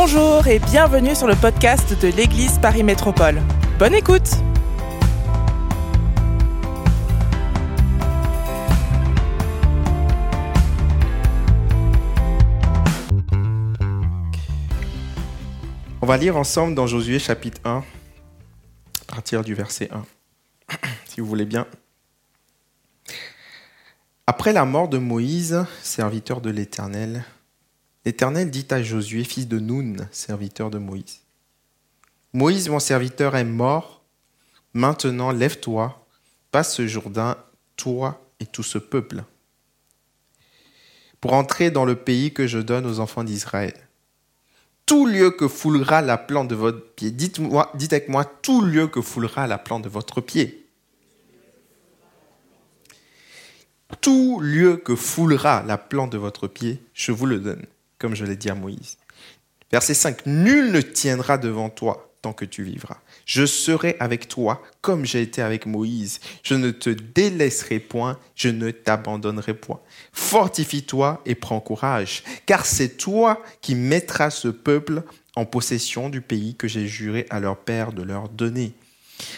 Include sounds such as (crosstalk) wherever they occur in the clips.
Bonjour et bienvenue sur le podcast de l'Église Paris Métropole. Bonne écoute On va lire ensemble dans Josué chapitre 1, à partir du verset 1, (clears throat) si vous voulez bien. Après la mort de Moïse, serviteur de l'Éternel, l'Éternel dit à Josué, fils de Nun, serviteur de Moïse, Moïse, mon serviteur, est mort. Maintenant, lève-toi, passe ce Jourdain, toi et tout ce peuple, pour entrer dans le pays que je donne aux enfants d'Israël tout lieu que foulera la plante de votre pied. Dites-moi, dites avec moi, tout lieu que foulera la plante de votre pied. Tout lieu que foulera la plante de votre pied, je vous le donne, comme je l'ai dit à Moïse. Verset 5. Nul ne tiendra devant toi tant que tu vivras. Je serai avec toi comme j'ai été avec Moïse. Je ne te délaisserai point, je ne t'abandonnerai point. Fortifie-toi et prends courage, car c'est toi qui mettras ce peuple en possession du pays que j'ai juré à leur père de leur donner.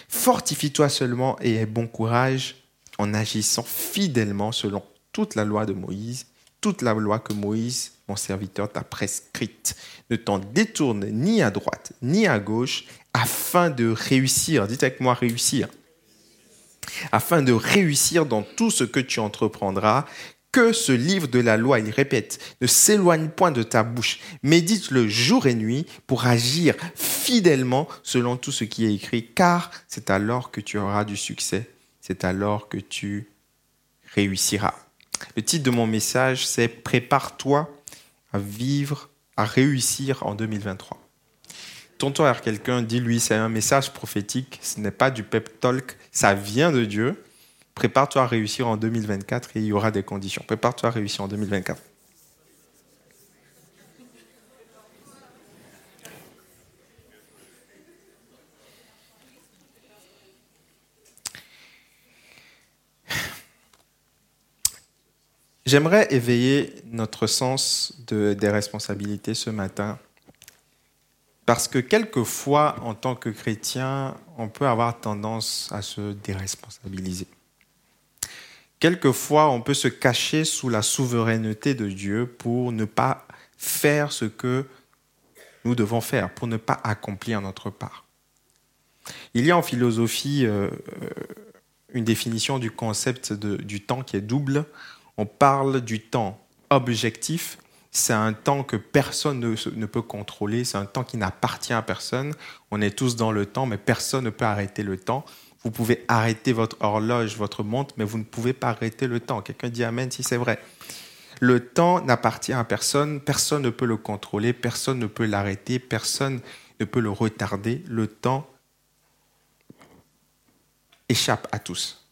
Fortifie-toi seulement et aie bon courage en agissant fidèlement selon toute la loi de Moïse, toute la loi que Moïse mon serviteur t'a prescrite. Ne t'en détourne ni à droite ni à gauche afin de réussir. Dites avec moi réussir. Afin de réussir dans tout ce que tu entreprendras, que ce livre de la loi, il répète, ne s'éloigne point de ta bouche. Médite-le jour et nuit pour agir fidèlement selon tout ce qui est écrit, car c'est alors que tu auras du succès, c'est alors que tu réussiras. Le titre de mon message, c'est Prépare-toi à vivre, à réussir en 2023. Tourne-toi vers quelqu'un, dis-lui, c'est un message prophétique, ce n'est pas du pep talk, ça vient de Dieu. Prépare-toi à réussir en 2024 et il y aura des conditions. Prépare-toi à réussir en 2024. J'aimerais éveiller notre sens de, des responsabilités ce matin, parce que quelquefois, en tant que chrétien, on peut avoir tendance à se déresponsabiliser. Quelquefois, on peut se cacher sous la souveraineté de Dieu pour ne pas faire ce que nous devons faire, pour ne pas accomplir notre part. Il y a en philosophie euh, une définition du concept du temps qui est double on parle du temps objectif. C'est un temps que personne ne, peut contrôler, c'est un temps qui n'appartient à personne. On est tous dans le temps, mais personne ne peut arrêter le temps. Vous pouvez arrêter votre horloge, votre montre, mais vous ne pouvez pas arrêter le temps. Quelqu'un dit Amen si c'est vrai. Le temps n'appartient à personne, personne ne peut le contrôler, personne ne peut l'arrêter, personne ne peut le retarder. Le temps échappe à tous.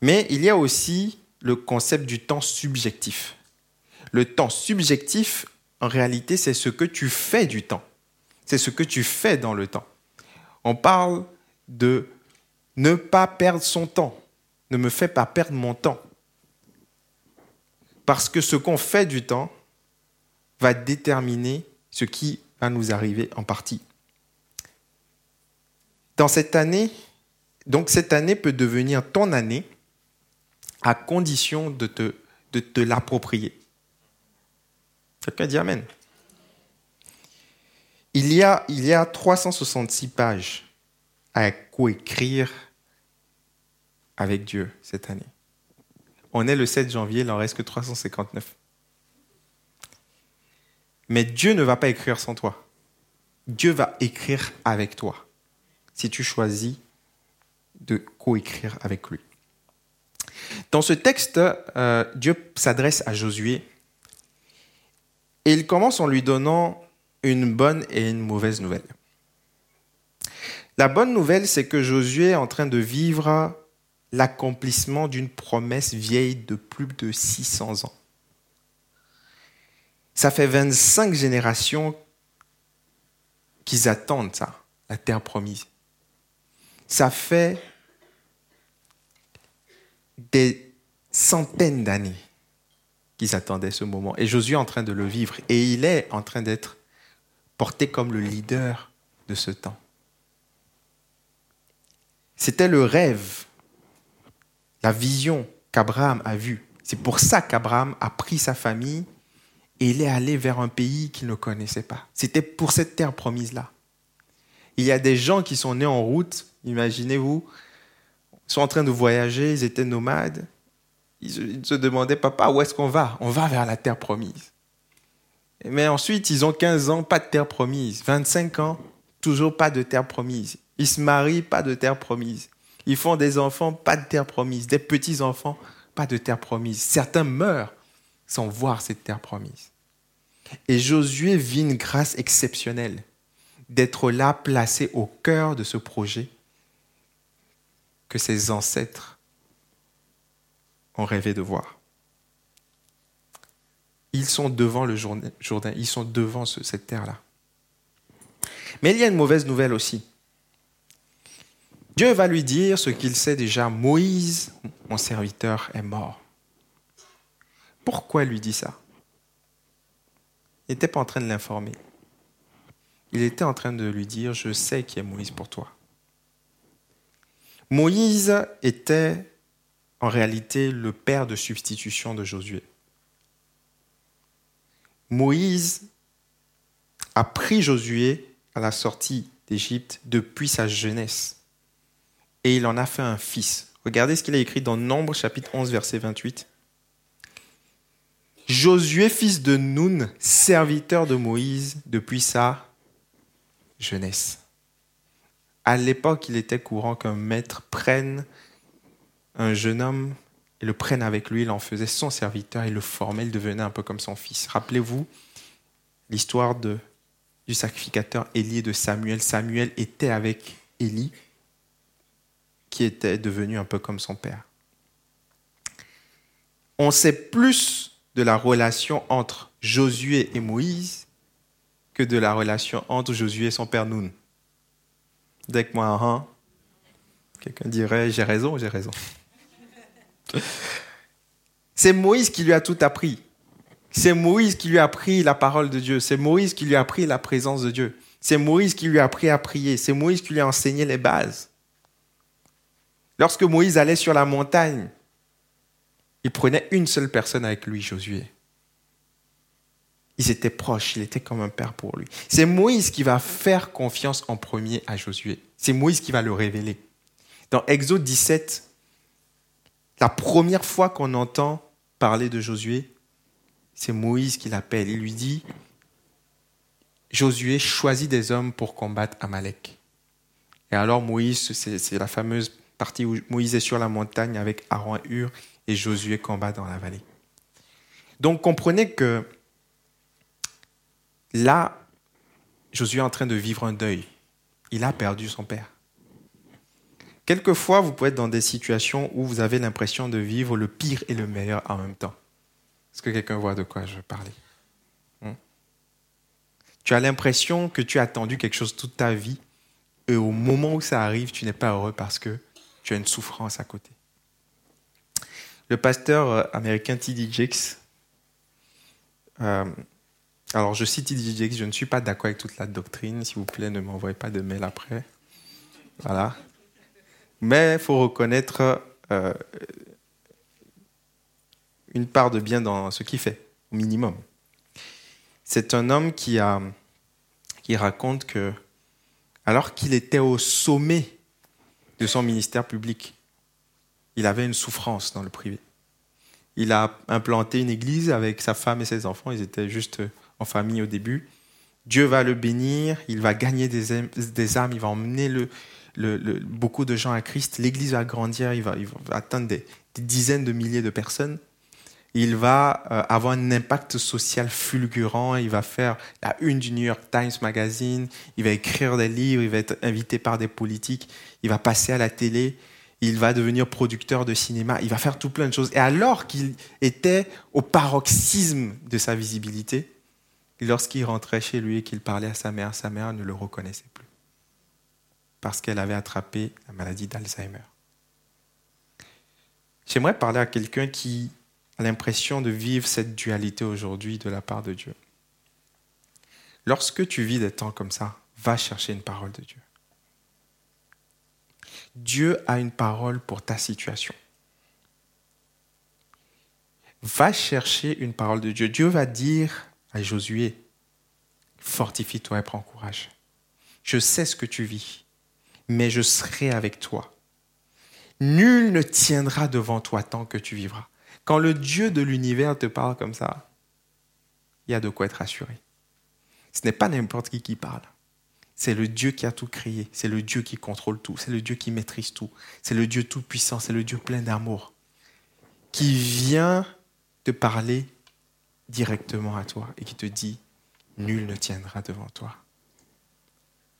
Mais il y a aussi le concept du temps subjectif. Le temps subjectif, en réalité, c'est ce que tu fais du temps. C'est ce que tu fais dans le temps. On parle de ne pas perdre son temps. Ne me fais pas perdre mon temps. Parce que ce qu'on fait du temps va déterminer ce qui va nous arriver en partie. Dans cette année, donc cette année peut devenir ton année à condition de te, de te l'approprier. Quelqu'un dit Amen. Il y, a, il y a 366 pages à coécrire avec Dieu cette année. On est le 7 janvier, il n'en reste que 359. Mais Dieu ne va pas écrire sans toi. Dieu va écrire avec toi si tu choisis de coécrire avec lui. Dans ce texte, euh, Dieu s'adresse à Josué et il commence en lui donnant une bonne et une mauvaise nouvelle. La bonne nouvelle, c'est que Josué est en train de vivre l'accomplissement d'une promesse vieille de plus de 600 ans. Ça fait 25 générations qu'ils attendent ça, la terre promise. Ça fait des centaines d'années qu'ils attendaient ce moment. Et Josué est en train de le vivre. Et il est en train d'être porté comme le leader de ce temps. C'était le rêve, la vision qu'Abraham a vue. C'est pour ça qu'Abraham a pris sa famille et il est allé vers un pays qu'il ne connaissait pas. C'était pour cette terre promise-là. Il y a des gens qui sont nés en route, imaginez-vous, sont en train de voyager, ils étaient nomades. Ils se demandaient, papa, où est-ce qu'on va? On va vers la terre promise. Mais ensuite, ils ont 15 ans, pas de terre promise. 25 ans, toujours pas de terre promise. Ils se marient, pas de terre promise. Ils font des enfants, pas de terre promise. Des petits-enfants, pas de terre promise. Certains meurent sans voir cette terre promise. Et Josué vit une grâce exceptionnelle d'être là, placé au cœur de ce projet que ses ancêtres ont rêvé de voir. Ils sont devant le Jourdain, ils sont devant cette terre-là. Mais il y a une mauvaise nouvelle aussi. Dieu va lui dire ce qu'il sait déjà, Moïse, mon serviteur, est mort. Pourquoi lui dit ça? Il n'était pas en train de l'informer. Il était en train de lui dire, je sais qui est Moïse pour toi. Moïse était en réalité le père de substitution de Josué. Moïse a pris Josué à la sortie d'Égypte depuis sa jeunesse et il en a fait un fils. Regardez ce qu'il a écrit dans Nombre chapitre 11 verset 28. Josué, fils de Nun, serviteur de Moïse depuis sa jeunesse. À l'époque, il était courant qu'un maître prenne un jeune homme et le prenne avec lui, il en faisait son serviteur, il le formait, il devenait un peu comme son fils. Rappelez-vous l'histoire du sacrificateur Élie et de Samuel. Samuel était avec Élie, qui était devenu un peu comme son père. On sait plus de la relation entre Josué et Moïse que de la relation entre Josué et son père Noun. Dès que moi, hein, quelqu'un dirait j'ai raison, j'ai raison. C'est Moïse qui lui a tout appris. C'est Moïse qui lui a appris la parole de Dieu. C'est Moïse qui lui a appris la présence de Dieu. C'est Moïse qui lui a appris à prier. C'est Moïse qui lui a enseigné les bases. Lorsque Moïse allait sur la montagne, il prenait une seule personne avec lui, Josué. Ils étaient proches, il était comme un père pour lui. C'est Moïse qui va faire confiance en premier à Josué. C'est Moïse qui va le révéler. Dans Exode 17, la première fois qu'on entend parler de Josué, c'est Moïse qui l'appelle. Il lui dit, Josué choisit des hommes pour combattre Amalek. Et alors Moïse, c'est la fameuse partie où Moïse est sur la montagne avec Aaron et Hur et Josué combat dans la vallée. Donc comprenez que Là, Josué est en train de vivre un deuil. Il a perdu son père. Quelquefois, vous pouvez être dans des situations où vous avez l'impression de vivre le pire et le meilleur en même temps. Est-ce que quelqu'un voit de quoi je parlais hmm? Tu as l'impression que tu as attendu quelque chose toute ta vie et au moment où ça arrive, tu n'es pas heureux parce que tu as une souffrance à côté. Le pasteur euh, américain T.D. Jakes euh, alors, je cite que je ne suis pas d'accord avec toute la doctrine. S'il vous plaît, ne m'envoyez pas de mail après. Voilà. Mais il faut reconnaître euh, une part de bien dans ce qu'il fait, au minimum. C'est un homme qui, a, qui raconte que, alors qu'il était au sommet de son ministère public, il avait une souffrance dans le privé. Il a implanté une église avec sa femme et ses enfants. Ils étaient juste en famille au début. Dieu va le bénir, il va gagner des, âmes, il va emmener beaucoup de gens à Christ. L'Église va grandir, il va, atteindre des, dizaines de milliers de personnes. Il va euh, avoir un impact social fulgurant, il va faire la une du New York Times Magazine, il va écrire des livres, il va être invité par des politiques, il va passer à la télé, il va devenir producteur de cinéma, il va faire tout plein de choses. Et alors qu'il était au paroxysme de sa visibilité, lorsqu'il rentrait chez lui et qu'il parlait à sa mère, sa mère ne le reconnaissait plus. Parce qu'elle avait attrapé la maladie d'Alzheimer. J'aimerais parler à quelqu'un qui a l'impression de vivre cette dualité aujourd'hui de la part de Dieu. Lorsque tu vis des temps comme ça, va chercher une parole de Dieu. Dieu a une parole pour ta situation. Va chercher une parole de Dieu. Dieu va dire Josué, fortifie-toi et prends courage. Je sais ce que tu vis, mais je serai avec toi. Nul ne tiendra devant toi tant que tu vivras. Quand le Dieu de l'univers te parle comme ça, il y a de quoi être assuré. Ce n'est pas n'importe qui qui parle. C'est le Dieu qui a tout créé, c'est le Dieu qui contrôle tout, c'est le Dieu qui maîtrise tout, c'est le Dieu tout-puissant, c'est le Dieu plein d'amour, qui vient te parler directement à toi et qui te dit, nul ne tiendra devant toi.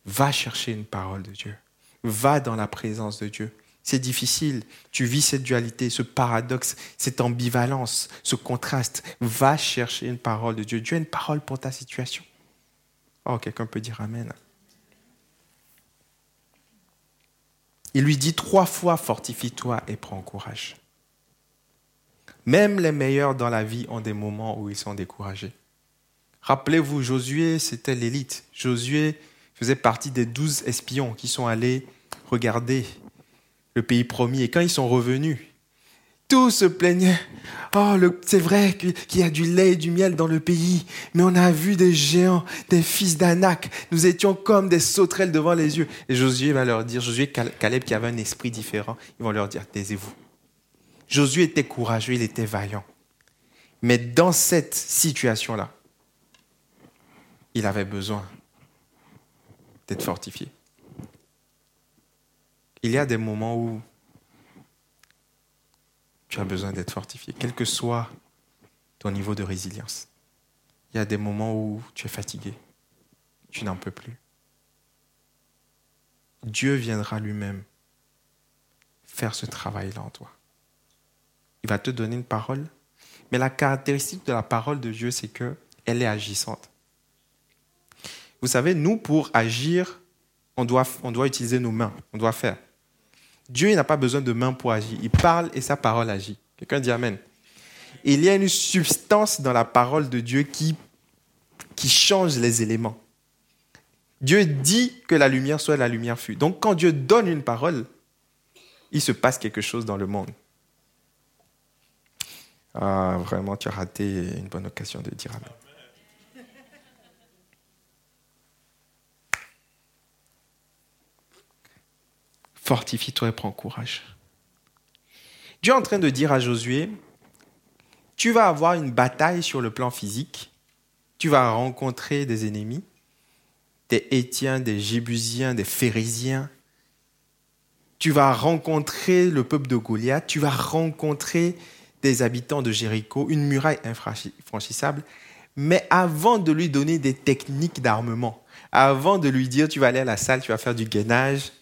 Va chercher une parole de Dieu, va dans la présence de Dieu. C'est difficile, tu vis cette dualité, ce paradoxe, cette ambivalence, ce contraste. Va chercher une parole de Dieu. Dieu a une parole pour ta situation. Oh, quelqu'un peut dire Amen. Il lui dit trois fois, fortifie-toi et prends courage. Même les meilleurs dans la vie ont des moments où ils sont découragés. Rappelez-vous, Josué, c'était l'élite. Josué faisait partie des douze espions qui sont allés regarder le pays promis. Et quand ils sont revenus, tous se plaignaient. Oh, c'est vrai qu'il y a du lait et du miel dans le pays, mais on a vu des géants, des fils d'Anak. Nous étions comme des sauterelles devant les yeux. Et Josué va leur dire, Josué Caleb qui avait un esprit différent, ils vont leur dire, taisez-vous. Josué était courageux, il était vaillant. Mais dans cette situation-là, il avait besoin d'être fortifié. Il y a des moments où tu as besoin d'être fortifié, quel que soit ton niveau de résilience. Il y a des moments où tu es fatigué, tu n'en peux plus. Dieu viendra lui-même faire ce travail-là en toi. Il va te donner une parole, mais la caractéristique de la parole de Dieu, c'est qu'elle est agissante. Vous savez, nous, pour agir, on doit, on doit utiliser nos mains, on doit faire. Dieu n'a pas besoin de mains pour agir. Il parle et sa parole agit. Quelqu'un dit Amen. il y a une substance dans la parole de Dieu qui, qui change les éléments. Dieu dit que la lumière soit la lumière fut. Donc quand Dieu donne une parole, il se passe quelque chose dans le monde. Ah, vraiment, tu as raté une bonne occasion de dire Amen. Fortifie-toi et prends courage. Dieu est en train de dire à Josué, tu vas avoir une bataille sur le plan physique, tu vas rencontrer des ennemis, des Étiens, des Jébusiens, des Phérésiens, tu vas rencontrer le peuple de Goliath, tu vas rencontrer des habitants de Jéricho, une muraille infranchissable, mais avant de lui donner des techniques d'armement, avant de lui dire tu vas aller à la salle, tu vas faire du gainage,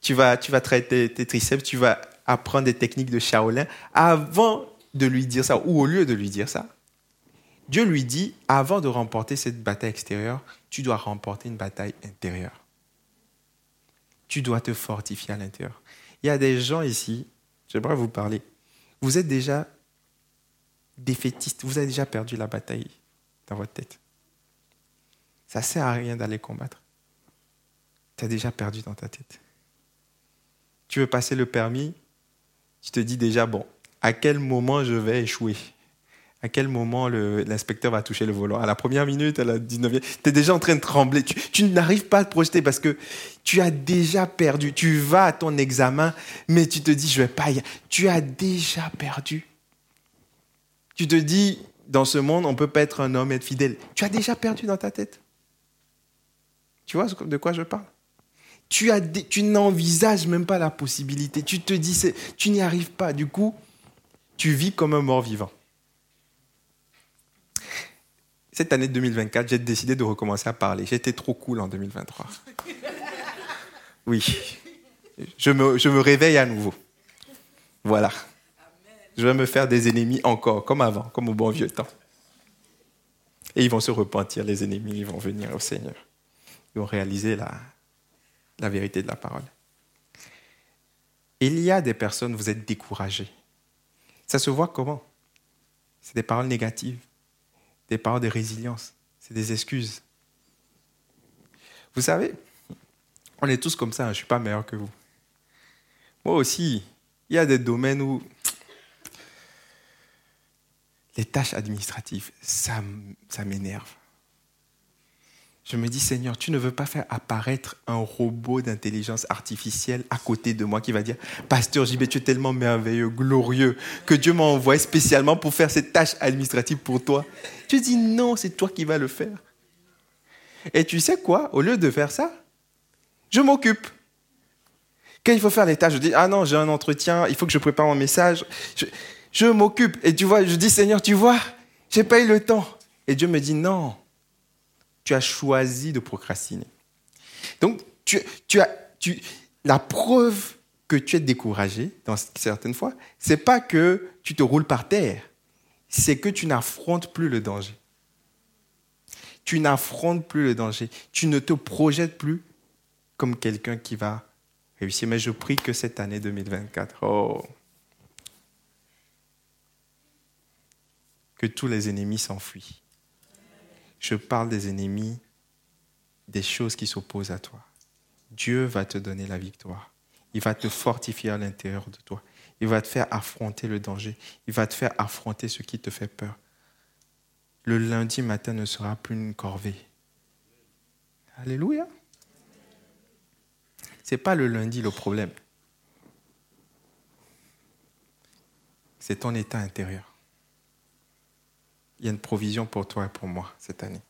tu vas, tu vas traiter tes triceps, tu vas apprendre des techniques de Shaolin, avant de lui dire ça, ou au lieu de lui dire ça, Dieu lui dit, avant de remporter cette bataille extérieure, tu dois remporter une bataille intérieure. Tu dois te fortifier à l'intérieur. Il y a des gens ici, j'aimerais vous parler, vous êtes déjà défaitiste, vous avez déjà perdu la bataille dans votre tête. Ça ne sert à rien d'aller combattre. Tu as déjà perdu dans ta tête tu veux passer le permis, tu te dis déjà, bon, à quel moment je vais échouer? À quel moment l'inspecteur va toucher le volant? À la première minute, à la 19e Tu es déjà en train de trembler. Tu, n'arrives pas à te projeter parce que tu as déjà perdu. Tu vas à ton examen, mais tu te dis, je vais pas y Tu as déjà perdu. Tu te dis, dans ce monde, on peut pas être un homme et être fidèle. Tu as déjà perdu dans ta tête. Tu vois de quoi je parle? Tu, tu n'envisages même pas la possibilité. Tu te dis, tu n'y arrives pas. Du coup, tu vis comme un mort-vivant. Cette année 2024, j'ai décidé de recommencer à parler. J'étais trop cool en 2023. (laughs) Oui. Je me, je me réveille à nouveau. Voilà. Je vais me faire des ennemis encore, comme avant, comme au bon vieux temps. Et ils vont se repentir, les ennemis, ils vont venir au Seigneur. Ils vont réaliser la, la vérité de la parole. Il y a des personnes, vous êtes découragés. Ça se voit comment? C'est des paroles négatives, des paroles de résilience, c'est des excuses, Vous savez, on est tous comme ça, hein, je ne suis pas meilleur que vous. Moi aussi, il y a des domaines où les tâches administratives, ça, ça m'énerve. Je me dis, Seigneur, tu ne veux pas faire apparaître un robot d'intelligence artificielle à côté de moi qui va dire, Pasteur JB, tu es tellement merveilleux, glorieux, que Dieu m'a envoyé spécialement pour faire cette tâche administrative pour toi. Tu dis, non, c'est toi qui vas le faire. Et tu sais quoi? Au lieu de faire ça, je m'occupe. Quand il faut faire les tâches, je dis, ah non, j'ai un entretien, il faut que je prépare mon message. Je, m'occupe. Et tu vois, je dis, Seigneur, tu vois, j'ai pas eu le temps. Et Dieu me dit, non, tu as choisi de procrastiner. Donc, tu, tu tu, la preuve que tu es découragé, dans certaines fois, c'est pas que tu te roules par terre, c'est que tu n'affrontes plus le danger. Tu n'affrontes plus le danger. Tu ne te projettes plus comme quelqu'un qui va réussir. Mais je prie que cette année 2024, oh, que tous les ennemis s'enfuient. Je parle des ennemis, des choses qui s'opposent à toi. Dieu va te donner la victoire. Il va te fortifier à l'intérieur de toi. Il va te faire affronter le danger. Il va te faire affronter ce qui te fait peur. Le lundi matin ne sera plus une corvée. Alléluia. Ce n'est pas le lundi le problème. C'est ton état intérieur. Il y a une provision pour toi et pour moi cette année.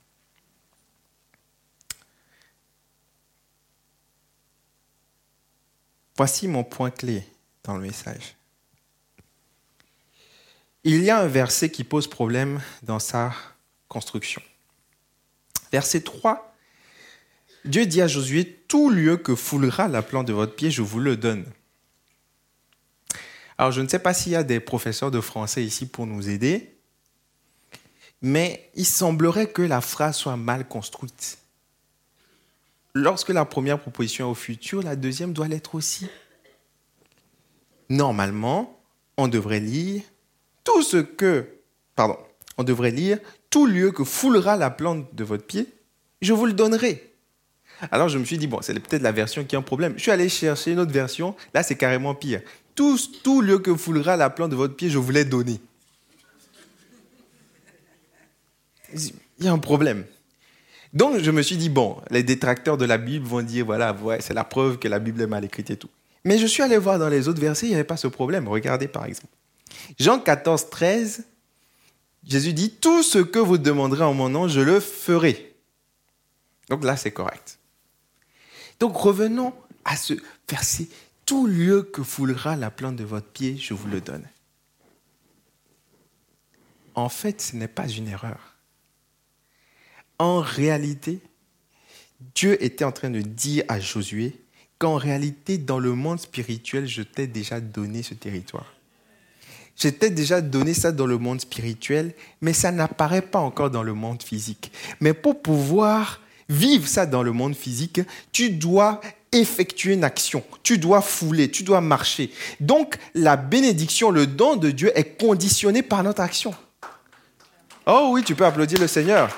Voici mon point clé dans le message. Il y a un verset qui pose problème dans sa construction. Verset 3 Dieu dit à Josué, tout lieu que foulera la plante de votre pied, je vous le donne. Alors, je ne sais pas s'il y a des professeurs de français ici pour nous aider, mais il semblerait que la phrase soit mal construite. Lorsque la première proposition est au futur, la deuxième doit l'être aussi. Normalement, on devrait lire tout ce que, pardon, on devrait lire tout lieu que foulera la plante de votre pied, je vous le donnerai. Alors je me suis dit, bon, c'est peut-être la version qui a un problème. Je suis allé chercher une autre version. Là, c'est carrément pire. Tout, tout lieu que foulera la plante de votre pied, je vous l'ai donné. Il y a un problème. Donc je me suis dit, bon, les détracteurs de la Bible vont dire, voilà, ouais, c'est la preuve que la Bible est mal écrite et tout. Mais je suis allé voir dans les autres versets, il n'y avait pas ce problème. Regardez par exemple. Jean 14, 13, Jésus dit, tout ce que vous demanderez en mon nom, je le ferai. Donc là, c'est correct. Donc revenons à ce verset. Tout lieu que foulera la plante de votre pied, je vous le donne. En fait, ce n'est pas une erreur. En réalité, Dieu était en train de dire à Josué qu'en réalité, dans le monde spirituel, je t'ai déjà donné ce territoire. Je t'ai déjà donné ça dans le monde spirituel, mais ça n'apparaît pas encore dans le monde physique. Mais pour pouvoir vivre ça dans le monde physique, tu dois effectuer une action, tu dois fouler, tu dois marcher. Donc la bénédiction, le don de Dieu est conditionné par notre action. Oh oui, tu peux applaudir le Seigneur.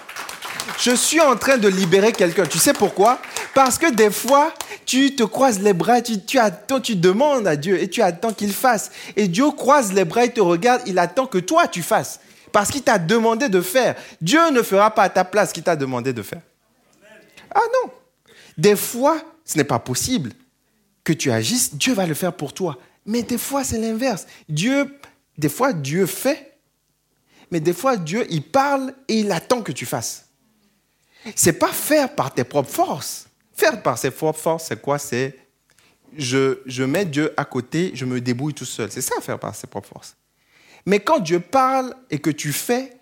Je suis en train de libérer quelqu'un. Tu sais pourquoi? Parce que des fois, tu te croises les bras, tu, attends, tu demandes à Dieu et tu attends qu'il fasse. Et Dieu croise les bras, il te regarde, il attend que toi tu fasses. Parce qu'il t'a demandé de faire. Dieu ne fera pas à ta place ce qu'il t'a demandé de faire. Ah non. Des fois, ce n'est pas possible que tu agisses, Dieu va le faire pour toi. Mais des fois, c'est l'inverse. Dieu, des fois, Dieu fait, mais des fois, Dieu, il parle et il attend que tu fasses. C'est pas faire par tes propres forces. Faire par ses propres forces, c'est quoi? C'est je, je mets Dieu à côté, je me débrouille tout seul. C'est ça, faire par ses propres forces. Mais quand Dieu parle et que tu fais,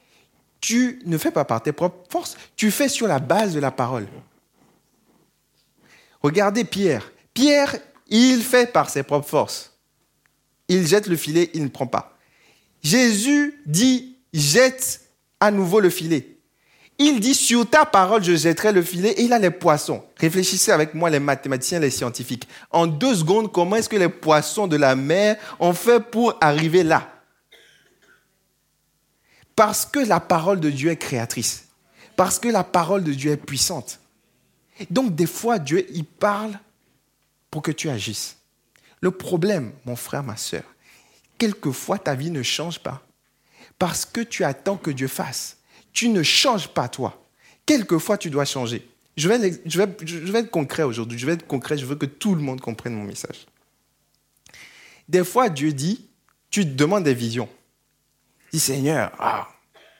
tu ne fais pas par tes propres forces, tu fais sur la base de la parole. Regardez Pierre. Pierre, il fait par ses propres forces. Il jette le filet, il ne prend pas. Jésus dit, jette à nouveau le filet. Il dit, sur ta parole, je jetterai le filet et il a les poissons. Réfléchissez avec moi, les mathématiciens, les scientifiques. En deux secondes, comment est-ce que les poissons de la mer ont fait pour arriver là? Parce que la parole de Dieu est créatrice. Parce que la parole de Dieu est puissante. Donc des fois, Dieu, il parle pour que tu agisses. Le problème, mon frère, ma soeur, quelquefois ta vie ne change pas parce que tu attends que Dieu fasse. Tu ne changes pas toi. Quelquefois, tu dois changer. Je vais, être concret aujourd'hui. Je vais être concret. Je veux que tout le monde comprenne mon message. Des fois, Dieu dit, tu te demandes des visions. Dis Seigneur, ah,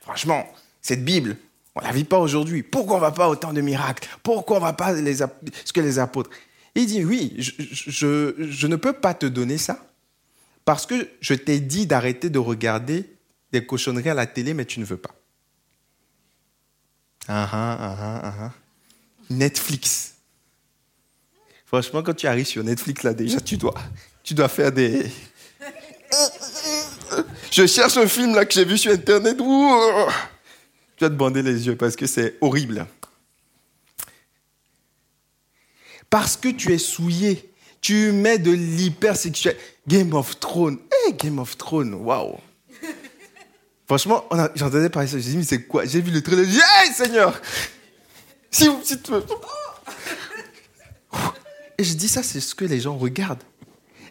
franchement, cette Bible, on la vit pas aujourd'hui. Pourquoi on va pas autant de miracles? Pourquoi on va pas les, ce que les apôtres? Il dit, oui, je ne peux pas te donner ça parce que je t'ai dit d'arrêter de regarder des cochonneries à la télé, mais tu ne veux pas. Ah ah ah ah ah. ah. Netflix. Franchement, quand tu arrives sur Netflix, là, déjà, tu dois, tu dois faire des. Je cherche un film là que j'ai vu sur Internet. Tu vas te bander les yeux parce que c'est horrible. Parce que tu es souillé. Tu mets de l'hypersexuel. Game of Thrones. Hey, Game of Thrones, waouh. Franchement, j'entendais parler ça. J'ai dit, mais c'est quoi? J'ai vu le trailer. J'ai dit, hey, Seigneur Si, vous, si. Et je dis ça, c'est ce que les gens regardent.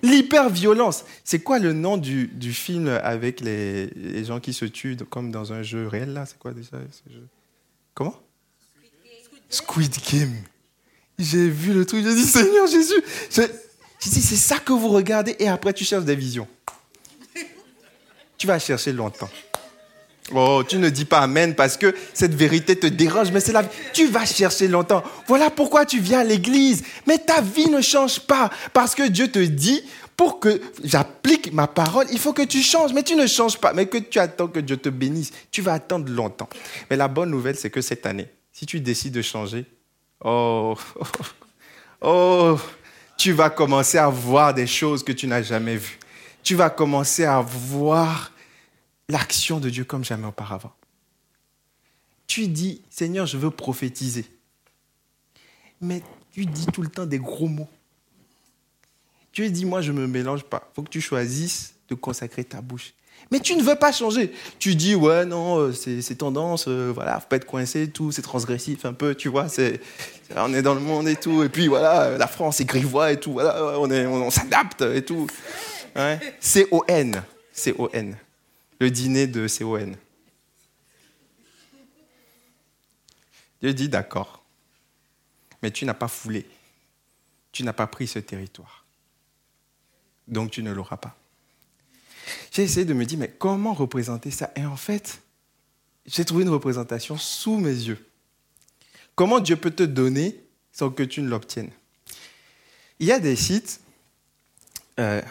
L'hyper-violence. C'est quoi le nom du, du film avec les, les, gens qui se tuent comme dans un jeu réel là? C'est quoi déjà ce jeu? Comment? Squid Game. J'ai vu le truc, j'ai dit Seigneur Jésus. J'ai dit c'est ça que vous regardez et après tu cherches des visions. Tu vas chercher longtemps. Oh, tu ne dis pas Amen parce que cette vérité te dérange, mais c'est la vie. Tu vas chercher longtemps. Voilà pourquoi tu viens à l'église. Mais ta vie ne change pas parce que Dieu te dit, pour que j'applique ma parole, il faut que tu changes. Mais tu ne changes pas, mais que tu attends que Dieu te bénisse. Tu vas attendre longtemps. Mais la bonne nouvelle, c'est que cette année, si tu décides de changer, oh, (laughs) oh, tu vas commencer à voir des choses que tu n'as jamais vues. Tu vas commencer à voir l'action de Dieu comme jamais auparavant. Tu dis, Seigneur, je veux prophétiser. Mais tu dis tout le temps des gros mots. Tu dis, moi, je ne me mélange pas. Il faut que tu choisisses de consacrer ta bouche. Mais tu ne veux pas changer. Tu dis, ouais, non, euh, c'est tendance, euh, voilà, faut pas être coincé, tout, c'est transgressif un peu, tu vois, c'est, on est dans le monde et tout, et puis voilà, la France est grivois et tout, voilà, on, on, s'adapte et tout. C-O-N, C-O-N le dîner de CON. Dieu dit d'accord, mais tu n'as pas foulé, tu n'as pas pris ce territoire, donc tu ne l'auras pas. J'ai essayé de me dire, mais comment représenter ça? Et en fait, j'ai trouvé une représentation sous mes yeux. Comment Dieu peut te donner sans que tu ne l'obtiennes? Il y a des sites euh,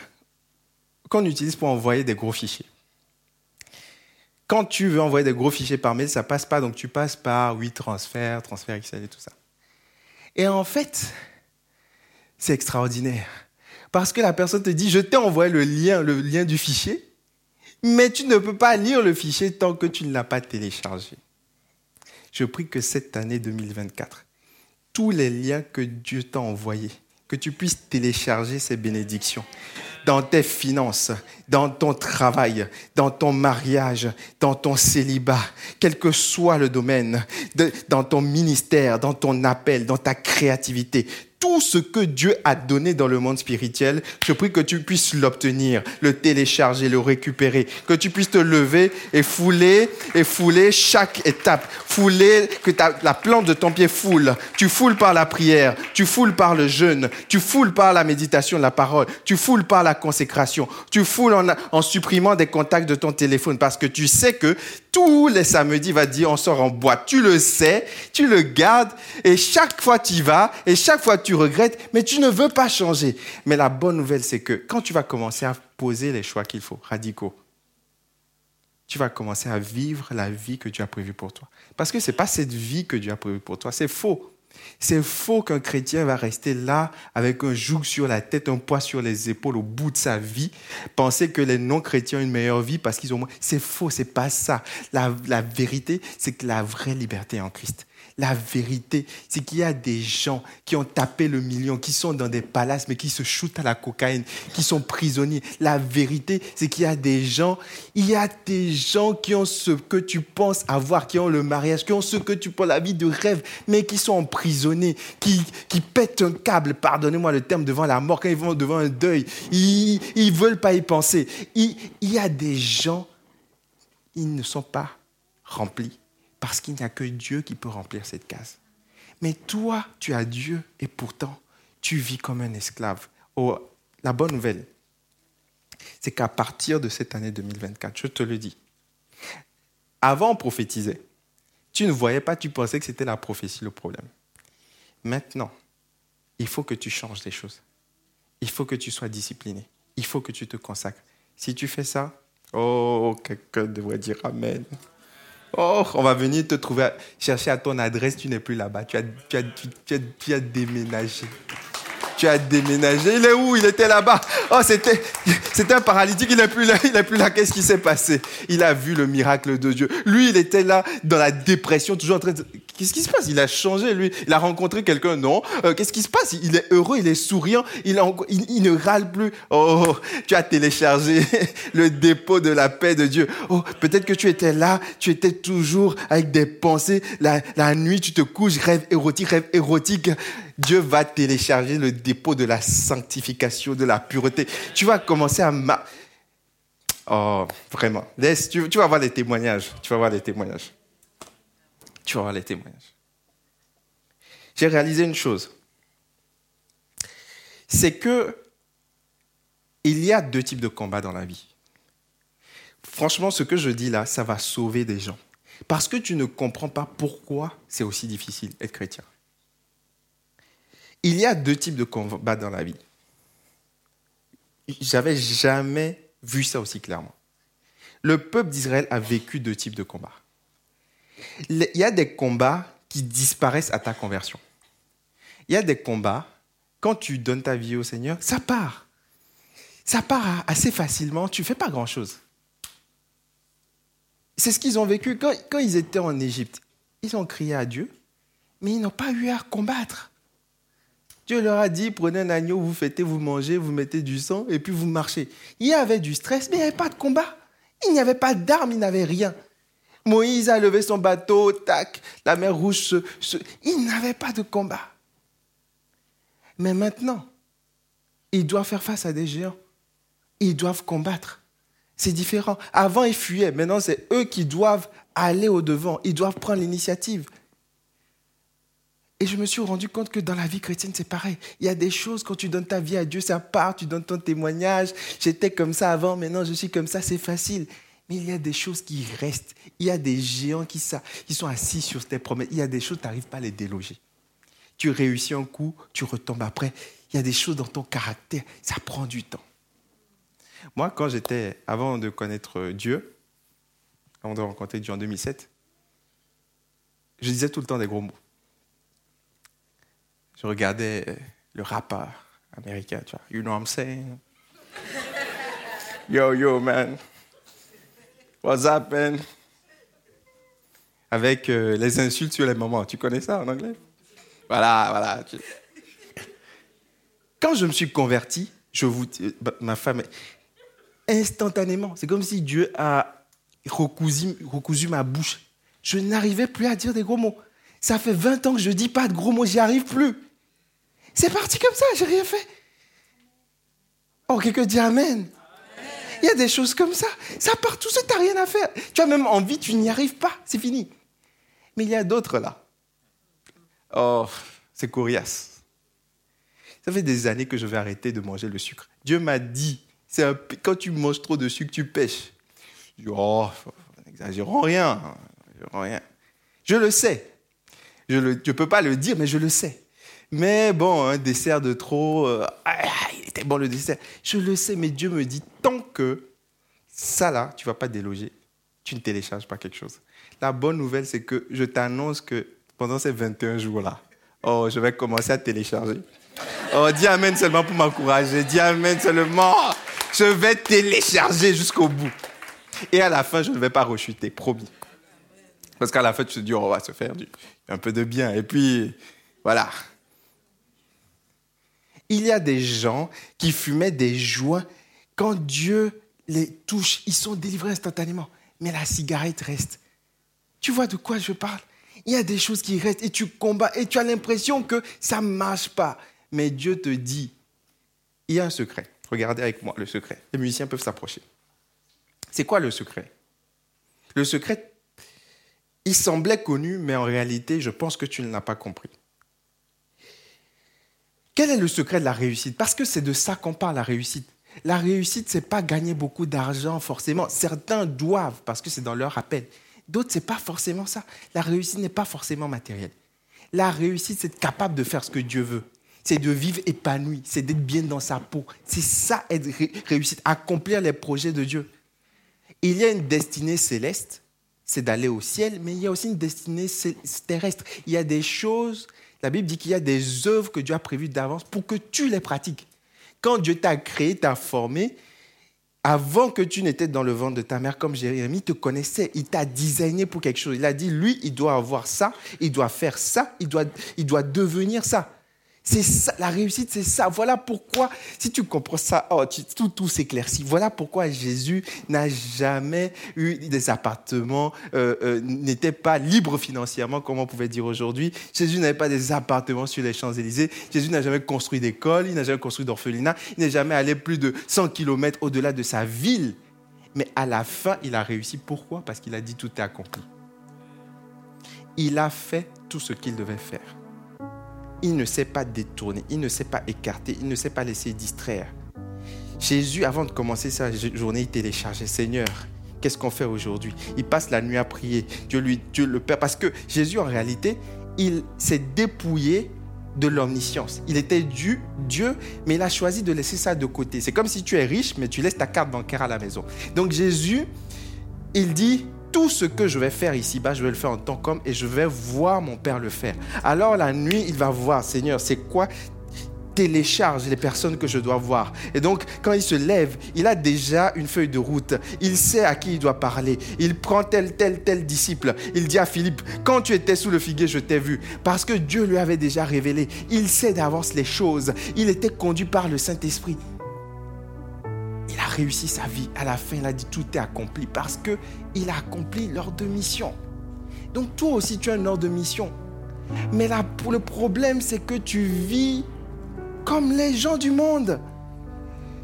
qu'on utilise pour envoyer des gros fichiers. Quand tu veux envoyer des gros fichiers par mail, ça passe pas, donc tu passes par oui, transfert, transfert Excel et tout ça. Et en fait, c'est extraordinaire. Parce que la personne te dit, je t'ai envoyé le lien, le lien du fichier, mais tu ne peux pas lire le fichier tant que tu ne l'as pas téléchargé. Je prie que cette année 2024, tous les liens que Dieu t'a envoyés, que tu puisses télécharger ces bénédictions dans tes finances, dans ton travail, dans ton mariage, dans ton célibat, quel que soit le domaine, dans ton ministère, dans ton appel, dans ta créativité tout ce que Dieu a donné dans le monde spirituel, je prie que tu puisses l'obtenir, le télécharger, le récupérer, que tu puisses te lever et fouler et fouler chaque étape, fouler que la plante de ton pied foule. Tu foules par la prière, tu foules par le jeûne, tu foules par la méditation de la parole, tu foules par la consécration, tu foules en, en supprimant des contacts de ton téléphone parce que tu sais que tous les samedis va dire on sort en boîte. Tu le sais, tu le gardes et chaque fois tu y vas et chaque fois tu regrettes, mais tu ne veux pas changer. Mais la bonne nouvelle, c'est que quand tu vas commencer à poser les choix qu'il faut, radicaux, tu vas commencer à vivre la vie que Dieu a prévue pour toi. Parce que ce n'est pas cette vie que Dieu a prévue pour toi, c'est faux. C'est faux qu'un chrétien va rester là avec un joug sur la tête, un poids sur les épaules au bout de sa vie, penser que les non-chrétiens ont une meilleure vie parce qu'ils ont moins. C'est faux, c'est pas ça. La, la vérité, c'est que la vraie liberté est en Christ. La vérité, c'est qu'il y a des gens qui ont tapé le million, qui sont dans des palaces, mais qui se shootent à la cocaïne, qui sont prisonniers. La vérité, c'est qu'il y a des gens, il y a des gens qui ont ce que tu penses avoir, qui ont le mariage, qui ont ce que tu penses la vie de rêve, mais qui sont emprisonnés, qui, qui pètent un câble, pardonnez-moi le terme, devant la mort, quand ils vont devant un deuil. Ils ne veulent pas y penser. Il, il y a des gens, ils ne sont pas remplis parce qu'il n'y a que Dieu qui peut remplir cette case. Mais toi, tu as Dieu et pourtant, tu vis comme un esclave. Oh, la bonne nouvelle, c'est qu'à partir de cette année 2024, je te le dis, avant on prophétisait. Tu ne voyais pas, tu pensais que c'était la prophétie le problème. Maintenant, il faut que tu changes les choses. Il faut que tu sois discipliné. Il faut que tu te consacres. Si tu fais ça, oh, quelqu'un devrait dire Amen. Oh, on va venir te trouver, chercher à ton adresse, tu n'es plus là-bas. Tu as, déménagé tu as déménagé. Il est où? Il était là-bas. Oh, c'était, c'était un paralytique. Il n'est plus là. Il n'est plus là. Qu'est-ce qui s'est passé? Il a vu le miracle de Dieu. Lui, il était là dans la dépression, toujours en train de. Qu'est-ce qui se passe? Il a changé, lui. Il a rencontré quelqu'un. Non? Euh, qu'est-ce qui se passe? Il est heureux. Il est souriant. Il, il, ne râle plus. Oh, tu as téléchargé le dépôt de la paix de Dieu. Oh, peut-être que tu étais là. Tu étais toujours avec des pensées. La, la nuit, tu te couches, rêve érotique, rêve érotique. Dieu va télécharger le dépôt de la sanctification, de la pureté. Tu vas commencer à... Oh, vraiment. Laisse, tu, vas voir les témoignages. Tu vas voir les témoignages. Tu vas voir les témoignages. J'ai réalisé une chose. C'est que il y a deux types de combats dans la vie. Franchement, ce que je dis là, ça va sauver des gens. Parce que tu ne comprends pas pourquoi c'est aussi difficile d'être chrétien. Il y a deux types de combats dans la vie. J'avais jamais vu ça aussi clairement. Le peuple d'Israël a vécu deux types de combats. Il y a des combats qui disparaissent à ta conversion. Il y a des combats, quand tu donnes ta vie au Seigneur, ça part. Ça part assez facilement, tu ne fais pas grand-chose. C'est ce qu'ils ont vécu quand, quand ils étaient en Égypte. Ils ont crié à Dieu, mais ils n'ont pas eu à combattre. Dieu leur a dit, prenez un agneau, vous fêtez, vous mangez, vous mettez du sang et puis vous marchez. Il y avait du stress, mais il n'y avait pas de combat. Il n'y avait pas d'armes, il n'avait rien. Moïse a levé son bateau, tac, la mer rouge se... Il n'avait pas de combat. Mais maintenant, ils doivent faire face à des géants. Ils doivent combattre. C'est différent. Avant, ils fuyaient. Maintenant, c'est eux qui doivent aller au-devant. Ils doivent prendre l'initiative. Et je me suis rendu compte que dans la vie chrétienne, c'est pareil. Il y a des choses, quand tu donnes ta vie à Dieu, ça part, tu donnes ton témoignage. J'étais comme ça avant, maintenant je suis comme ça, c'est facile. Mais il y a des choses qui restent. Il y a des géants qui, sont assis sur tes promesses. Il y a des choses, tu n'arrives pas à les déloger. Tu réussis un coup, tu retombes après. Il y a des choses dans ton caractère, ça prend du temps. Moi, quand j'étais, avant de connaître Dieu, avant de rencontrer Dieu en 2007, je disais tout le temps des gros mots je regardais euh, le rappeur américain, tu vois. You know what I'm saying? Yo, yo, man. What's up, man? Avec euh, les insultes sur les moments. Tu connais ça en anglais? Voilà, voilà. Quand je me suis converti, je vous, bah, ma femme, instantanément, c'est comme si Dieu a recousu, recousu ma bouche. Je n'arrivais plus à dire des gros mots. Ça fait 20 ans que je ne dis pas de gros mots, j'y arrive plus. C'est parti comme ça, j'ai rien fait. Oh, quelqu'un dit Amen. Il y a des choses comme ça. Ça part tout seul, tu n'as rien à faire. Tu as même envie, tu n'y arrives pas, c'est fini. Mais il y a d'autres là. Oh, c'est coriace. Ça fait des années que je vais arrêter de manger le sucre. Dieu m'a dit, c'est quand tu manges trop de sucre, tu pêches. Je dis, oh, n'exagérons rien, rien. Je le sais. Je ne peux pas le dire, mais je le sais. Mais bon, un dessert de trop, euh, ah, il était bon le dessert. Je le sais, mais Dieu me dit, tant que ça là, tu vas pas déloger, tu ne télécharges pas quelque chose. La bonne nouvelle, c'est que je t'annonce que pendant ces 21 jours-là, oh, je vais commencer à télécharger. Oh, dis Amen seulement pour m'encourager. Dis Amen seulement. Je vais télécharger jusqu'au bout. Et à la fin, je ne vais pas rechuter, promis. Parce qu'à la fin, tu te dis, oh, on va se faire du, un peu de bien. Et puis, voilà. Il y a des gens qui fumaient des joints. Quand Dieu les touche, ils sont délivrés instantanément. Mais la cigarette reste. Tu vois de quoi je parle? Il y a des choses qui restent et tu combats et tu as l'impression que ça ne marche pas. Mais Dieu te dit, il y a un secret. Regardez avec moi le secret. Les musiciens peuvent s'approcher. C'est quoi le secret? Le secret, il semblait connu, mais en réalité, je pense que tu ne l'as pas compris. Quel est le secret de la réussite? Parce que c'est de ça qu'on parle, la réussite. La réussite, c'est pas gagner beaucoup d'argent forcément. Certains doivent parce que c'est dans leur appel. D'autres, c'est pas forcément ça. La réussite n'est pas forcément matérielle. La réussite, c'est être capable de faire ce que Dieu veut. C'est de vivre épanoui, c'est d'être bien dans sa peau. C'est ça être réussite, accomplir les projets de Dieu. Il y a une destinée céleste, c'est d'aller au ciel, mais il y a aussi une destinée terrestre. Il y a des choses la Bible dit qu'il y a des œuvres que Dieu a prévues d'avance pour que tu les pratiques. Quand Dieu t'a créé, t'a formé, avant que tu n'étais dans le ventre de ta mère, comme Jérémie te connaissait, il t'a designé pour quelque chose. Il a dit, lui, il doit avoir ça, il doit faire ça, il doit, il doit devenir ça. C'est ça, la réussite, c'est ça. Voilà pourquoi, si tu comprends ça, oh, tout, s'éclaircit. Voilà pourquoi Jésus n'a jamais eu des appartements, euh, euh, n'était pas libre financièrement, comme on pouvait dire aujourd'hui. Jésus n'avait pas des appartements sur les Champs-Élysées. Jésus n'a jamais construit d'école, il n'a jamais construit d'orphelinat, il n'est jamais allé plus de 100 km au-delà de sa ville. Mais à la fin, il a réussi. Pourquoi? Parce qu'il a dit tout est accompli. Il a fait tout ce qu'il devait faire il ne sait pas détourner, il ne sait pas écarter, il ne sait pas laisser distraire. Jésus, avant de commencer sa journée, il téléchargeait Seigneur. Qu'est-ce qu'on fait aujourd'hui? Il passe la nuit à prier. Dieu, lui, Dieu le Père. Parce que Jésus, en réalité, il s'est dépouillé de l'omniscience. Il était Dieu, Dieu, mais il a choisi de laisser ça de côté. C'est comme si tu es riche, mais tu laisses ta carte bancaire à la maison. Donc Jésus, il dit, tout ce que je vais faire ici-bas, je vais le faire en tant qu'homme et je vais voir mon Père le faire. Alors la nuit, il va voir, Seigneur, c'est quoi télécharge les personnes que je dois voir. Et donc, quand il se lève, il a déjà une feuille de route. Il sait à qui il doit parler. Il prend tel, tel, tel disciple. Il dit à Philippe, quand tu étais sous le figuier, je t'ai vu. Parce que Dieu lui avait déjà révélé. Il sait d'avance les choses. Il était conduit par le Saint-Esprit réussi sa vie. À la fin, il a dit tout est accompli parce que il a accompli l'ordre de mission. Donc toi aussi, tu as un ordre de mission. Mais là, pour le problème, c'est que tu vis comme les gens du monde.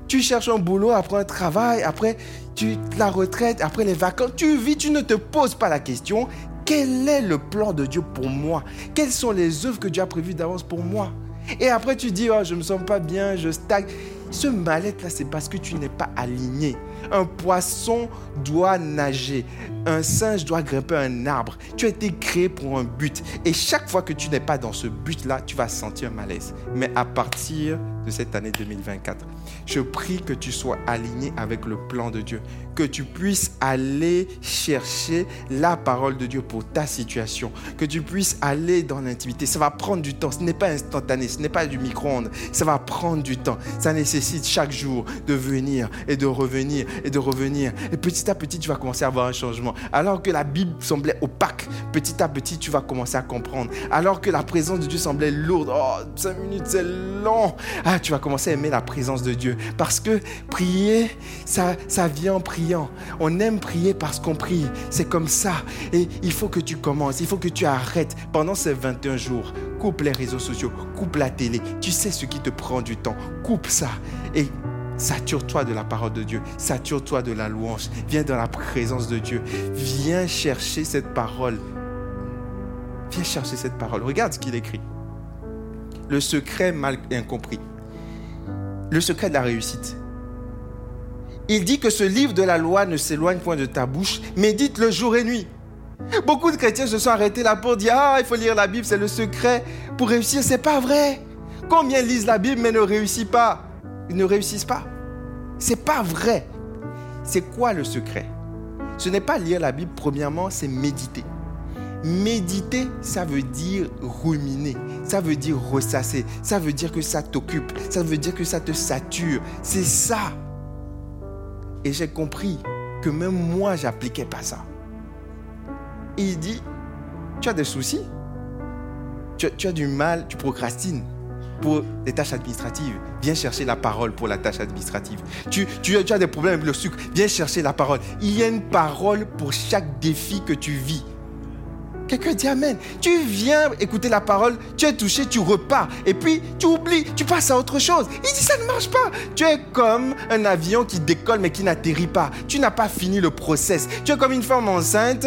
Tu cherches un boulot, après un travail, après tu, la retraite, après les vacances. Tu vis, tu ne te poses pas la question quel est le plan de Dieu pour moi? Quelles sont les œuvres que Dieu a prévues d'avance pour moi? Et après, tu dis, oh, je ne me sens pas bien, je stagne. Ce mal-être là, c'est parce que tu n'es pas aligné. Un poisson doit nager. Un singe doit grimper un arbre. Tu as été créé pour un but. Et chaque fois que tu n'es pas dans ce but-là, tu vas sentir un malaise. Mais à partir de cette année 2024, je prie que tu sois aligné avec le plan de Dieu, que tu puisses aller chercher la parole de Dieu pour ta situation, que tu puisses aller dans l'intimité. Ça va prendre du temps, ce n'est pas instantané, ce n'est pas du micro-ondes, ça va prendre du temps. Ça nécessite chaque jour de venir et de revenir et de revenir. Et petit à petit, tu vas commencer à avoir un changement. Alors que la Bible semblait opaque, petit à petit, tu vas commencer à comprendre. Alors que la présence de Dieu semblait lourde, oh, cinq minutes, c'est long. Ah, tu vas commencer à aimer la présence de Dieu. Parce que prier, ça, ça vient en On aime prier parce qu'on prie. C'est comme ça. Et il faut que tu commences. Il faut que tu arrêtes pendant ces 21 jours. Coupe les réseaux sociaux. Coupe la télé. Tu sais ce qui te prend du temps. Coupe ça. Et Sature-toi de la parole de Dieu. Sature-toi de la louange. Viens dans la présence de Dieu. Viens chercher cette parole. Viens chercher cette parole. Regarde ce qu'il écrit. Le secret mal incompris le secret de la réussite. Il dit que ce livre de la loi ne s'éloigne point de ta bouche, médite le jour et nuit. Beaucoup de chrétiens se sont arrêtés là pour dire Ah, il faut lire la Bible, c'est le secret pour réussir. C'est pas vrai. Combien lisent la Bible mais ne réussissent pas? Ils ne réussissent pas. C'est pas vrai. C'est quoi le secret? Ce n'est pas lire la Bible, premièrement, c'est méditer. Méditer, ça veut dire ruminer, ça veut dire ressasser, ça veut dire que ça t'occupe, ça veut dire que ça te sature. C'est ça. Et j'ai compris que même moi, j'appliquais pas ça. il dit, Tu as des soucis? Tu, as du mal, tu procrastines pour les tâches administratives. Viens chercher la parole pour la tâche administrative. Tu, tu as des problèmes avec le sucre. Viens chercher la parole. Il y a une parole pour chaque défi que tu vis. Quelqu'un dit Amen. Tu viens écouter la parole, tu es touché, tu repars. Et puis, tu oublies, tu passes à autre chose. Il dit Ça ne marche pas. Tu es comme un avion qui décolle mais qui n'atterrit pas. Tu n'as pas fini le process. Tu es comme une femme enceinte,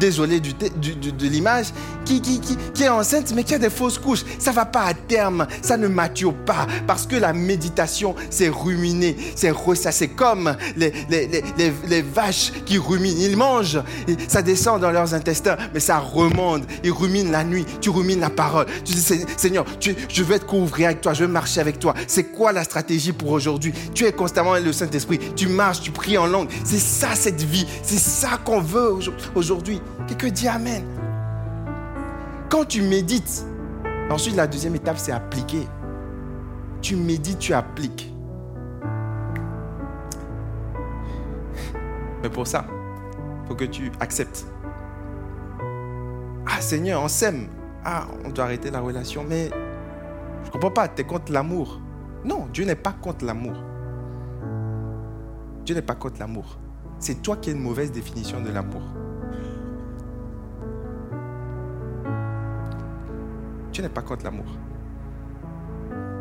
désolé du, de l'image, qui, qui, qui, qui, est enceinte mais qui a des fausses couches. Ça va pas à terme. Ça ne mature pas. Parce que la méditation, c'est ruminer, c'est ressasser. comme les, les, les, les, vaches qui ruminent. Ils mangent, ça descend dans leurs intestins, mais ça il rumine la nuit, tu rumines la parole. Tu dis, Seigneur, je vais te couvrir avec toi, je vais marcher avec toi. C'est quoi la stratégie pour aujourd'hui? Tu es constamment le Saint-Esprit, tu marches, tu pries en langue. C'est ça cette vie, c'est ça qu'on veut aujourd'hui. Quelqu'un dit Amen. Quand tu médites, ensuite la deuxième étape, c'est appliquer. Tu médites, tu appliques. Mais pour ça, il faut que tu acceptes ah Seigneur, on s'aime. Ah, on doit arrêter la relation. Mais je ne comprends pas, tu es contre l'amour. Non, Dieu n'est pas contre l'amour. Dieu n'est pas contre l'amour. C'est toi qui as une mauvaise définition de l'amour. Dieu n'est pas contre l'amour.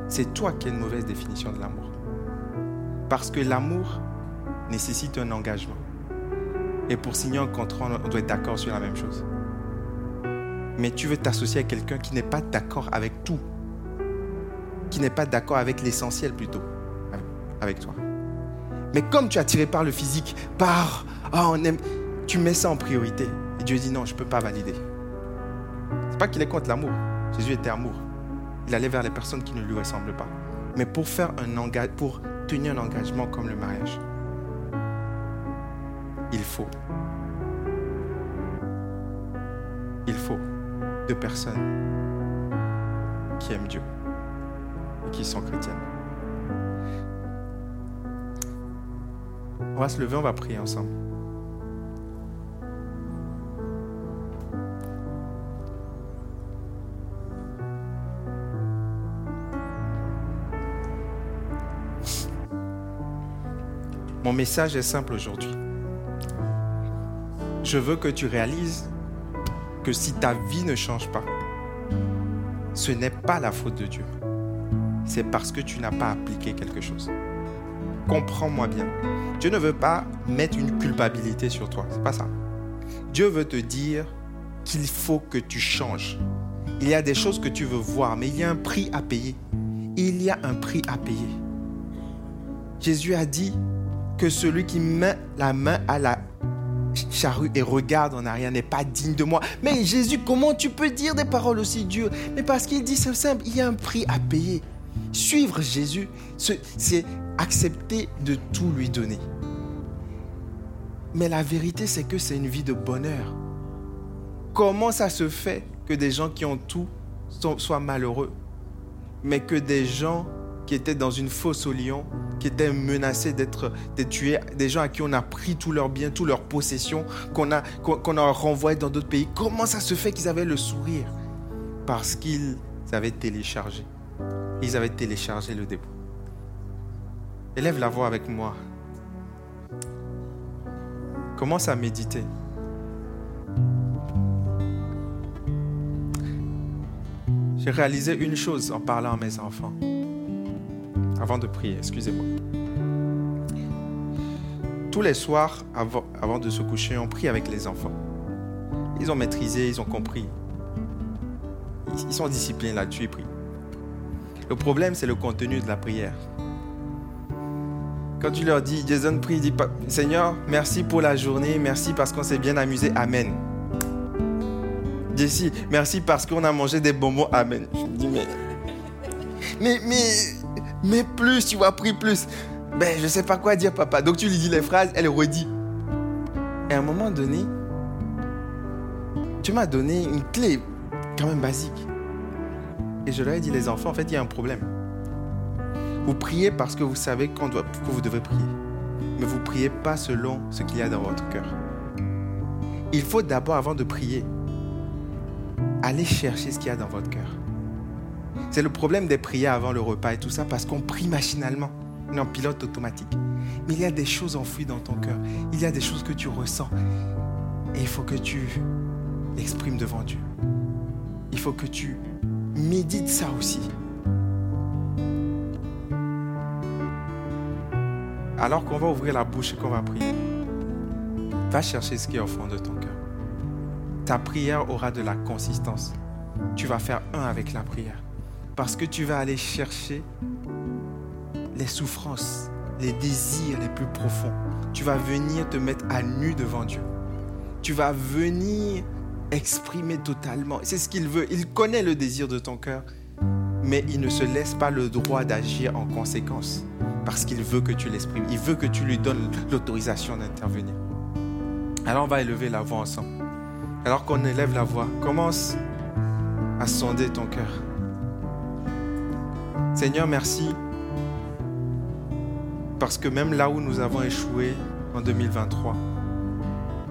C'est toi qui as une mauvaise définition de l'amour. Parce que l'amour nécessite un engagement. Et pour signer un contrat, on doit être d'accord sur la même chose mais tu veux t'associer à quelqu'un qui n'est pas d'accord avec tout, qui n'est pas d'accord avec l'essentiel plutôt, avec toi. Mais comme tu es attiré par le physique, par ah, on aime, tu mets ça en priorité. Et Dieu dit non, je ne peux pas valider. C'est pas qu'il est contre l'amour. Jésus était amour. Il allait vers les personnes qui ne lui ressemblent pas. Mais pour faire un engagement, pour tenir un engagement comme le mariage, il faut. Il faut de personnes qui aiment Dieu et qui sont chrétiennes. On va se lever, on va prier ensemble. Mon message est simple aujourd'hui. Je veux que tu réalises que si ta vie ne change pas, ce n'est pas la faute de Dieu. C'est parce que tu n'as pas appliqué quelque chose. Comprends-moi bien. Dieu ne veut pas mettre une culpabilité sur toi. C'est pas ça. Dieu veut te dire qu'il faut que tu changes. Il y a des choses que tu veux voir, mais il y a un prix à payer. Il y a un prix à payer. Jésus a dit que celui qui met la main à la charrue et regarde en arrière n'est pas digne de moi. Mais Jésus, comment tu peux dire des paroles aussi dures? Mais parce qu'il dit c'est simple, il y a un prix à payer. Suivre Jésus, c'est accepter de tout lui donner. Mais la vérité, c'est que c'est une vie de bonheur. Comment ça se fait que des gens qui ont tout soient malheureux, mais que des gens qui étaient dans une fosse au lion, qui étaient menacés d'être tués, des gens à qui on a pris tous leurs biens, toutes leurs possessions, qu'on a, qu'on a renvoyés dans d'autres pays. Comment ça se fait qu'ils avaient le sourire? Parce qu'ils avaient téléchargé. Ils avaient téléchargé le dépôt. Élève la voix avec moi. Commence à méditer. J'ai réalisé une chose en parlant à mes enfants avant de prier, excusez-moi. Tous les soirs, avant, de se coucher, on prie avec les enfants. Ils ont maîtrisé, ils ont compris. Ils sont disciplinés là-dessus, ils prient. Le problème, c'est le contenu de la prière. Quand tu leur dis, Jason prie, dis Seigneur, merci pour la journée, merci parce qu'on s'est bien amusé, Amen. Jessie, merci parce qu'on a mangé des bonbons, Amen. Je me dis, mais, mais, mais mais plus, tu vas prier plus. Ben, je sais pas quoi dire, papa. Donc tu lui dis les phrases, elle redit. Et à un moment donné, tu m'as donné une clé quand même basique. Et je leur ai dit, les enfants, en fait, il y a un problème. Vous priez parce que vous savez que vous devez prier. Mais vous priez pas selon ce qu'il y a dans votre cœur. Il faut d'abord, avant de prier, allez chercher ce qu'il y a dans votre cœur. C'est le problème des prières avant le repas et tout ça parce qu'on prie machinalement. On en pilote automatique. Mais il y a des choses enfouies dans ton cœur. Il y a des choses que tu ressens. Et il faut que tu l'exprimes devant Dieu. Il faut que tu médites ça aussi. Alors qu'on va ouvrir la bouche et qu'on va prier, va chercher ce qui est au fond de ton cœur. Ta prière aura de la consistance. Tu vas faire un avec la prière. Parce que tu vas aller chercher les souffrances, les désirs les plus profonds. Tu vas venir te mettre à nu devant Dieu. Tu vas venir exprimer totalement. C'est ce qu'il veut. Il connaît le désir de ton cœur, mais il ne se laisse pas le droit d'agir en conséquence. Parce qu'il veut que tu l'exprimes. Il veut que tu lui donnes l'autorisation d'intervenir. Alors on va élever la voix ensemble. Alors qu'on élève la voix, commence à sonder ton cœur. Seigneur, merci parce que même là où nous avons échoué en 2023,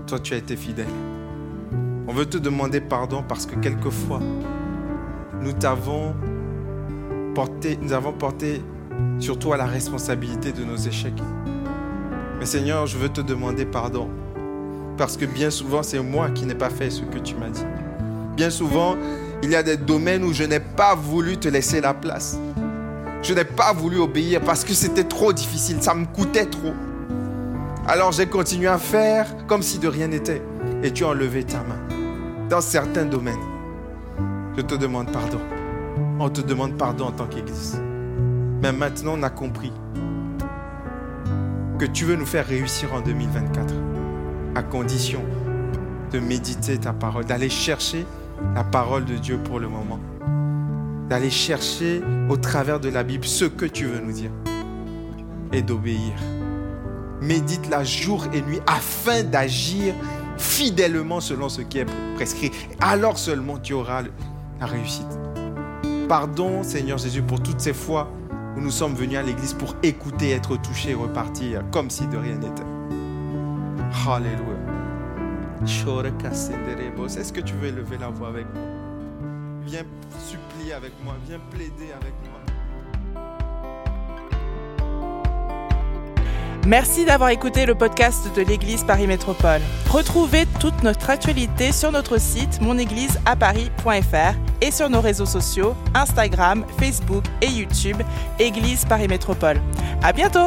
toi tu as été fidèle. On veut te demander pardon parce que quelquefois, nous porté, nous avons porté sur toi la responsabilité de nos échecs. Mais Seigneur, je veux te demander pardon parce que bien souvent, c'est moi qui n'ai pas fait ce que tu m'as dit. Bien souvent, il y a des domaines où je n'ai pas voulu te laisser la place. Je n'ai pas voulu obéir parce que c'était trop difficile, ça me coûtait trop. Alors j'ai continué à faire comme si de rien n'était. Et tu as enlevé ta main. Dans certains domaines, je te demande pardon. On te demande pardon en tant qu'Église. Mais maintenant, on a compris que tu veux nous faire réussir en 2024, à condition de méditer ta parole, d'aller chercher la parole de Dieu pour le moment d'aller chercher au travers de la Bible ce que tu veux nous dire et d'obéir. Médite-la jour et nuit afin d'agir fidèlement selon ce qui est prescrit. Alors seulement tu auras la réussite. Pardon Seigneur Jésus pour toutes ces fois où nous sommes venus à l'église pour écouter, être touchés et repartir comme si de rien n'était. Alléluia. Est-ce que tu veux élever la voix avec moi? Viens supplier avec moi, viens plaider avec moi. Merci d'avoir écouté le podcast de l'Église Paris Métropole. Retrouvez toute notre actualité sur notre site monégliseaparis.fr et sur nos réseaux sociaux Instagram, Facebook et YouTube Église Paris Métropole. À bientôt!